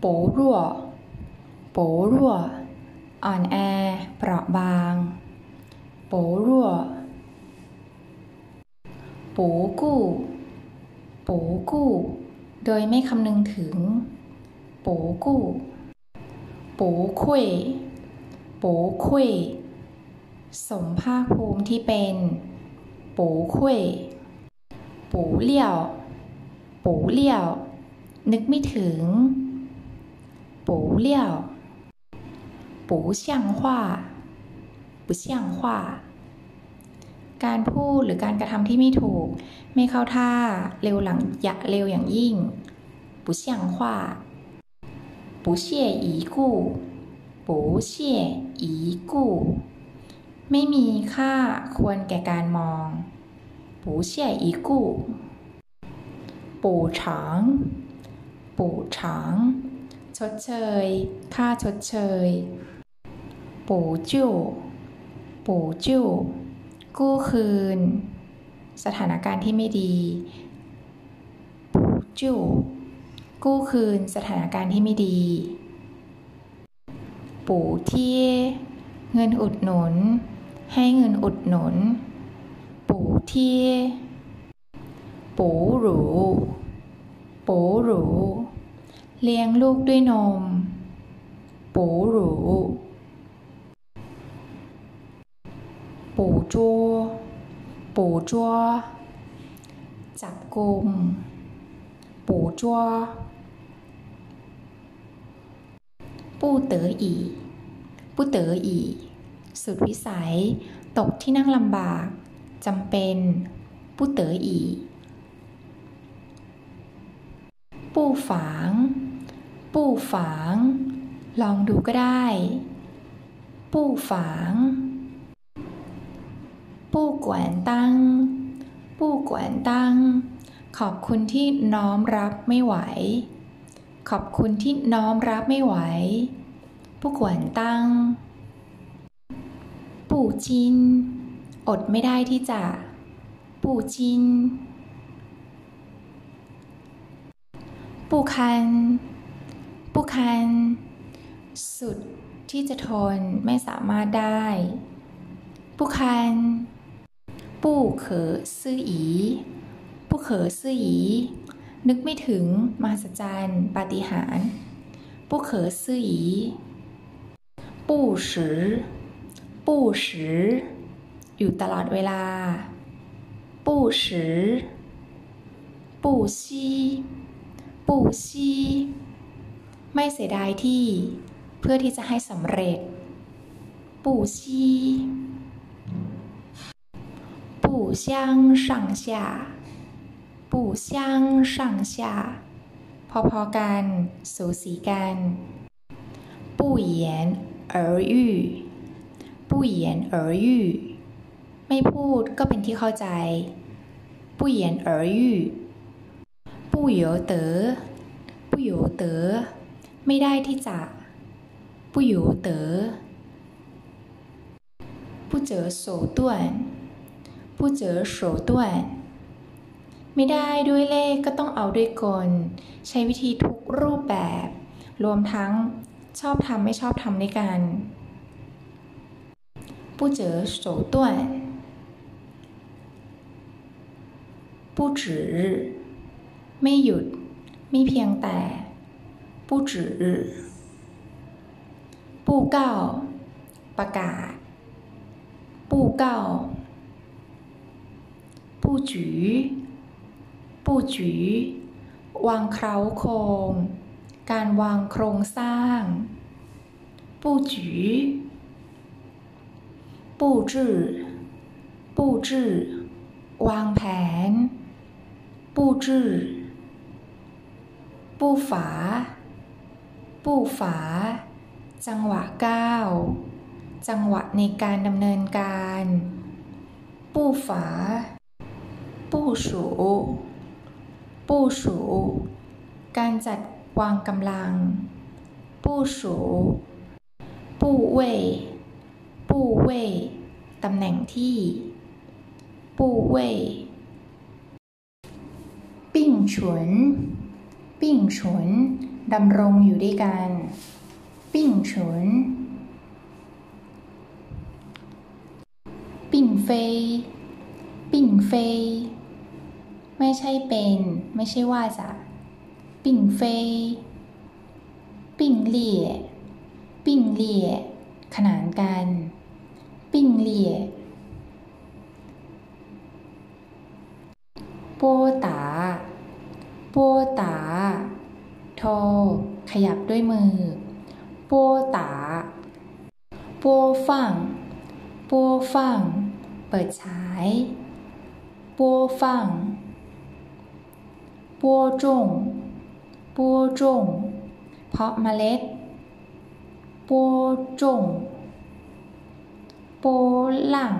โป๋รั่ว โป๋รั่ว อ่อนแอ เปราะบาง โป๋รั่วป๋กู้ป๋กู้ โดยไม่คำนึงถึงป๋กู้ป๋คุยป๋คุย สมภาคภูมิที่เป็นป๋คุยป๋เลี่ยวป๋เลี่ยว นึกไม่ถึง 不料不像话不像话การพูดหรือการกระทำที่ไม่ถูก ไม่เข้าท่า เร็วหลังอยะเร็วอย่างยิ่ง不像话不屑一顾不屑一顾ไม่มีค่าควรแก่การมอง不屑一顾补偿补偿 ชดเชย ค่าชดเชย ปูจู้ปูจู้กู้คืน สถานการณ์ที่ไม่ดี ปูจู้กู้คืนสถานการณ์ที่ไม่ดี ปูเที่เงินอุดหนุน ให้เงินอุดหนุน ปูเที่ปูหรู ปูหรู เลี้ยงลูกด้วยนม ปูหรู ปูจัว ปูจัว จับกุมปูจัว ปูเต๋ออี ปูเต๋ออี สุดวิสัย ตกที่นั่งลำบาก จำเป็น ปูเต๋ออี ปูฝาง ปูฝาง ลองดูก็ได้ ปูฝาง ปูกวนตั้ง ปูกวนตั้ง ขอบคุณที่น้อมรับไม่ไหว ขอบคุณที่น้อมรับไม่ไหวปูกวนตั้ง ปู่จิน อดไม่ได้ที่จะ ปู่จิน ปูคัน ปูคันสุดที่จะทนไม่สามารถได้ปูคันปู้เขอซื่ออีปูเขอซื่ออีนึกไม่ถึงมหัศจรรย์ปาฏิหาริย์ปูเขอซื่ออีปู้สือปู้สืออยู่ตลอดเวลา ปู้สือปู้ซีปูซี ไม่เสียดายที่ เพื่อที่จะให้สำเร็จ ปูซีปู相上下ปู相上下พอๆกัน สูสีกัน 不言而喻不言而喻ไม่พูดก็เป็นที่เข้าใจ不言而喻不由得不由得 ไม่ได้ที่จะ不由得不择手段不择手段ไม่ได้ด้วยเลขก็ต้องเอาด้วยกล ใช้วิธีทุกรูปแบบ รวมทั้งชอบทำไม่ชอบทำด้วยกัน不择手段不止ไม่หยุด ไม่เพียงแต่ 不止ปูกาประกาศปูเก้าปูจือปูจือวางเคราโครงการวางโครงสร้างปูจือปูจื้อปูจื้อวางแผนปูจื้อปปู้ฝา ปู้ฝา จังหวะก้าว จังหวะในการดำเนินการ ปู้ฝา ปู้สูปู้สูการจัดวางกำลัง ปู้สูปู้เว่ยปู้เว่ยตำแหน่งที่ ปู้เว่ยปิ้งฉวนปิ้งฉวน ดำรงอยู่ด้วยกัน ปิ้งฉวนปิ้งเฟยปิ้งเฟยไม่ใช่เป็น ไม่ใช่ว่าจะปิ้งเฟยปิ้งเลี่ยปิ้งเลี่ยขนานกัน ปิ้งเลี่ยโปตาโปตา โท ขยับด้วยมือโปตาโปฟังโปฟัง เปิดฉายโปฟังโปจงโปจง เพาะเมล็ดโปจงโปหลัง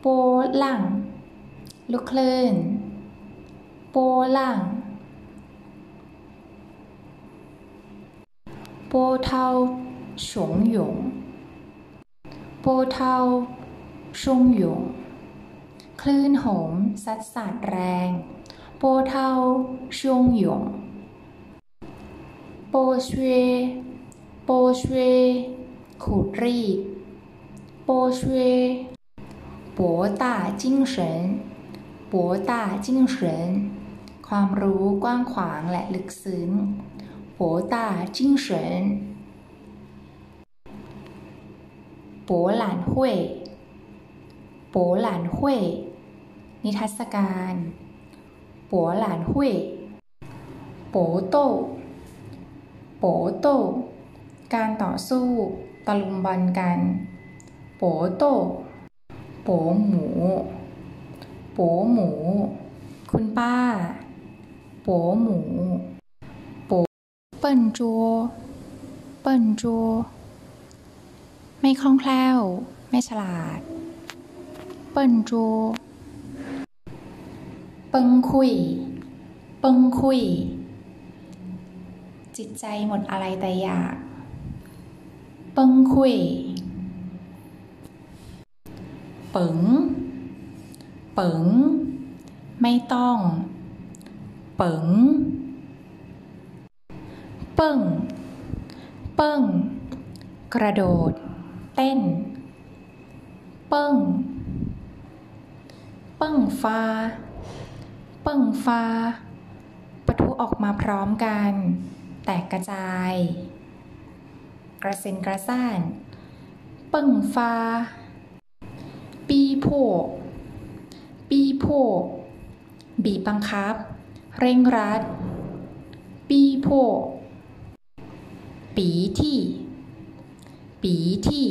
โปหลังลูกคลื่นโปหลัง โปเทา雄勇โปเทาชงหยง คลื่นโหมซัดสาดแรง โปเทาชงหยง โปเชวยโปเชวยขูดรีด โปเชวย博大精神博大精神ความรู้กว้างขวางและลึกซึ้ง 博大精神博览会博览会นิทรรศการ博览会โปโต้โปโต้การต่อสู้ ตะลุมบอลกันโปโต้โปหมู โปหมู คุณป้า โปหมู โป เปิ้นจัวเปิ้นจัวไม่คล่องแคล่ว ไม่ฉลาดเปิ้นจัวเปิงคุยเปิงคุย จิตใจหมดอะไรแต่อยากเปิงคุยเปิงเปิงไม่ต้อง เปิง ปิ้ง เปิ้ง กระโดด เต้น เปิ้ง เปิ้งฟ้า เปิ้งฟ้า ปะทุออกมาพร้อมกัน แตกกระจาย กระเซ็นกระซ่าน เปิ้งฟ้า ปีโพปีโพบีบบังคับ เร่งรัดปีโพ ปีที่ ปีที่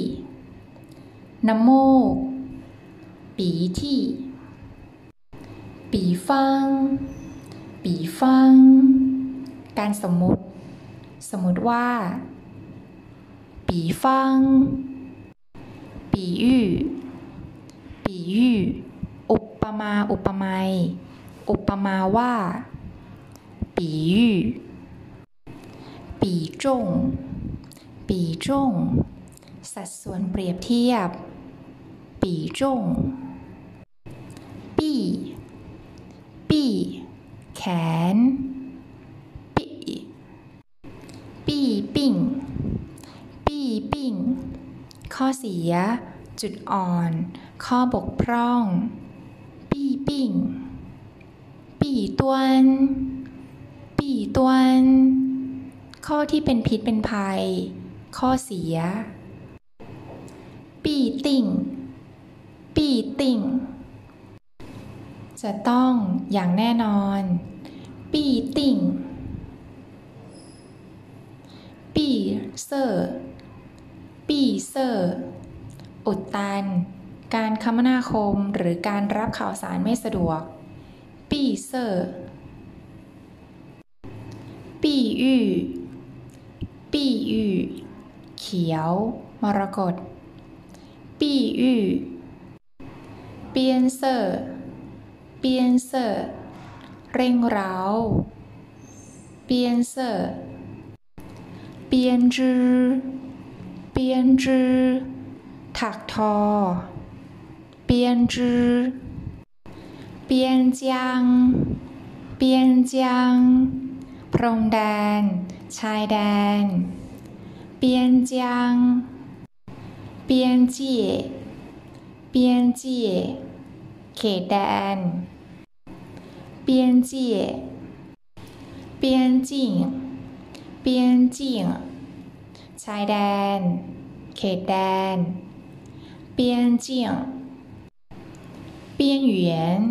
น้ำโมก ปีที่ ปีฟัง ปีฟัง การสมมติ สมมติว่า ปีฟัง ปียูปียูอุปมา อุปไมยอุปมาว่า ปียู ปีจงปีจงสัดส่วนเปรียบเทียบ ปีจงปีปีแขนปี้ปี้ปิ้งปีปิ้งข้อเสีย จุดอ่อน ข้อบกพร่อง ปีปิ้งปี้ตวนปี้ตวน ข้อที่เป็นพิษเป็นภัย ข้อเสีย 必定 必定 จะต้องอย่างแน่นอน 必定 闭塞 闭塞 อุดตัน การคมนาคมหรือการรับข่าวสารไม่สะดวก 闭塞ปปี้ยู่ ปี้ยู่เขียว มรกตปี้ยู่เปียนเซอร์เปียนเซอร์เร่งเร้าเปียนเซอร์เปียนจือเปียนจือถักทอ เปียนจือเปียนจางเปียนจางพรมแดน ชายแดน เปียนเจีงเปียนจีเปียนจีเขตแดน เปียนจีเปียนจิงเปียนจิงชายแดน เขตแดน เปียนจิงเปียนหยวน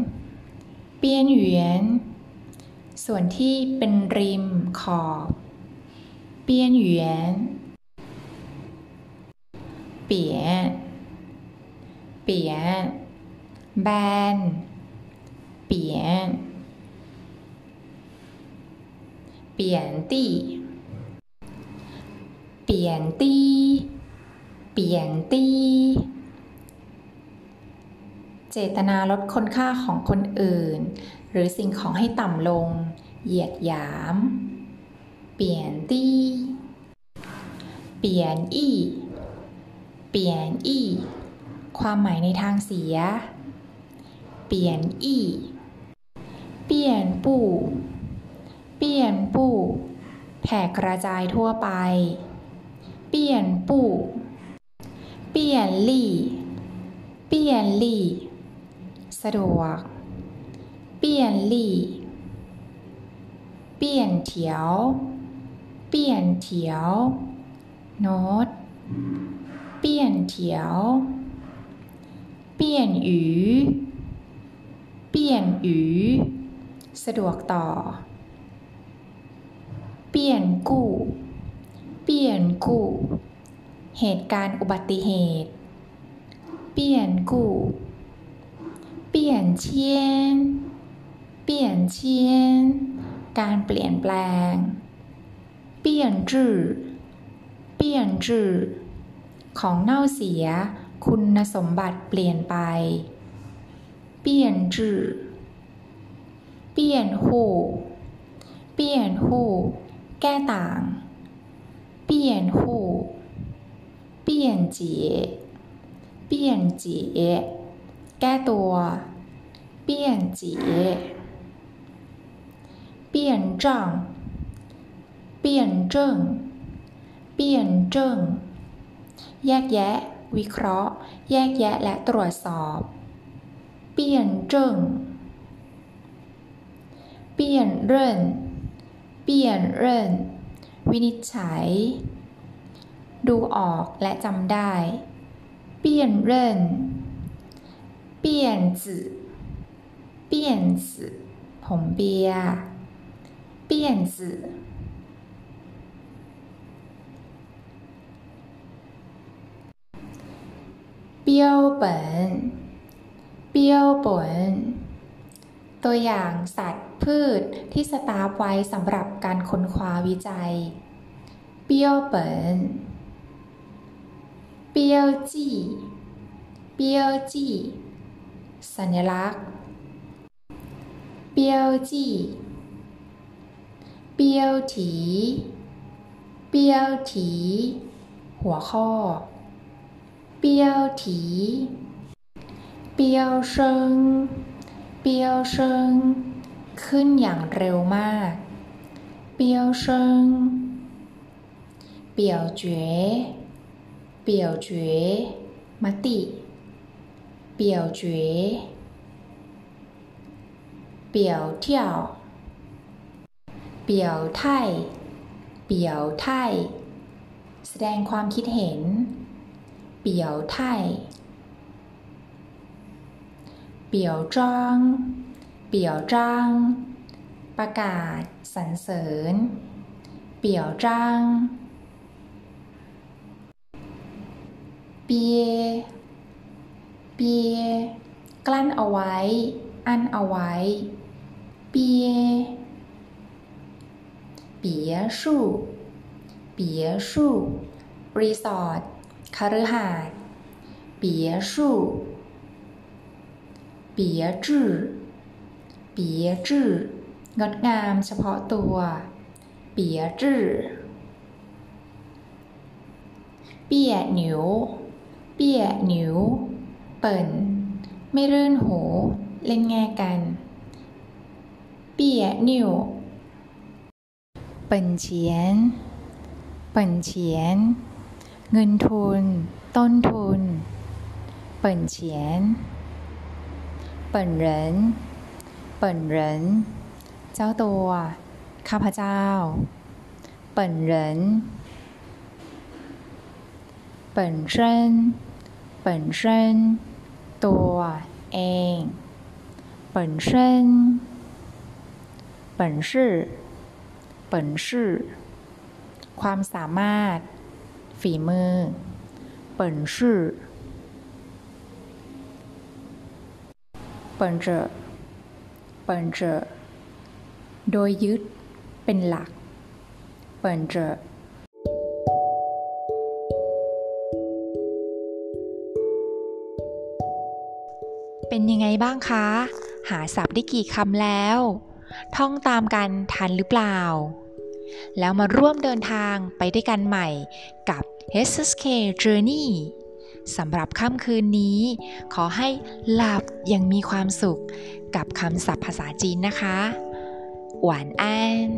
เปียนหยวนส่วนที่เป็นริมขอบ 边缘เปียเปียแบนเปีเปียนตี้ เปรียนตี้ เจตนาลดคุณค่าของคนอื่น หรือสิ่งของให้ต่ำลง เหยียดหยาม เปลี่ยนตี้เปลี่ยนอี้เปลี่ยนอี้ความหมายในทางเสีย เปลี่ยนอี้เปลี่ยนปู่เปลี่ยนปู่แผ่กระจายทั่วไป เปลี่ยนปู่เปลี่ยนลี่เปลี่ยนลี่สะดวก เปลี่ยนลี่เปลี่ยนเถียว เปลี่ยนเถียวโน้ตเปลี่ยนเถียวเปลี่ยนหยูเปลี่ยนหยูสะดวกต่อ เปลี่ยนกู้ เปลี่ยนกู้ เหตุการณ์อุบัติเหตุ เปลี่ยนกู้ เปลี่ยนเชียน เปลี่ยนเชียน การเปลี่ยนแปลง เปลี่ยนจื่อเปลี่ยนจื่อของเน่าเสีย คุณสมบัติเปลี่ยนไป เปลี่ยนจื่อเปลี่ยนหูเปลี่ยนหูแก้ต่าง เปลี่ยนหูเปลี่ยนจี๋เปลี่ยนจี๋แก้ตัว เปี่ยนจีเปี่ยนจัง เปลี่ยนเจิงเปลี่ยนเจิงแยกแยะ วิเคราะห์ แยกแยะและตรวจสอบ เปลี่ยนเจิงเปลี่ยนเริ่นเปลี่ยนเริ่นวินิจฉัย ดูออกและจำได้ เปลี่ยนเริ่นเปลี่ยนจืเปลี่ยนจื่อผมเบียเปลี่ยนจื ปี้ยวเปินเปียวปนตัวอย่างสัตว์พืชที่สตาฟไว้สำหรับการค้นคว้าวิจัย เปียวเปินเปียวจีเปียวจีสัญลักษณ์ เปียวจีเปียวถี เปียวถี หัวข้อ เปียวถีเปียวเชิงเปียวเชิงขึ้นอย่างเร็วมาก เปียวเชิงเปียวเจ๋เปียวเจ๋มติเปียวเจ๋เปียวเท่ยเปียวไทเปียวไทแสดงความคิดเห็น ปี่ยวจ้าง ประกาศสรรเสริญ เปี่ยวจ้าง เปียเปียกลั้นเอาไว้ อันเอาไว้ เปีย 别墅别墅รีสอร์ท คาฤหาสน์เปียสู่เปียอเปียจื้งดงามเฉพาะตัว เปียจื้อเปียหนิว เปียหนิว เปิ่น ไม่รื่นหู เล่นแง่กัน เปียหนิว เปิ่นเฉียน เปิ่นเฉียน เงินทุน ต้นทุน 本钱 本人 本人 เจ้าตัว ข้าพเจ้า 本人 本身 本身 ตัวเอง 本身 เบื้อเปิ่นความสามารถ ฝีมือ本事本着本着โดยยึดเป็นหลัก本着 เป็นยังไงบ้างคะ หาศัพท์ได้กี่คำแล้ว ท่องตามกันทันหรือเปล่า แล้วมาร่วมเดินทางไปด้วยกันใหม่กับ SSK Journey สำหรับค่ำคืนนี้ ขอให้หลับอยังมีความสุขกับคำศัพท์ภาษาจีนนะคะ หวานอัน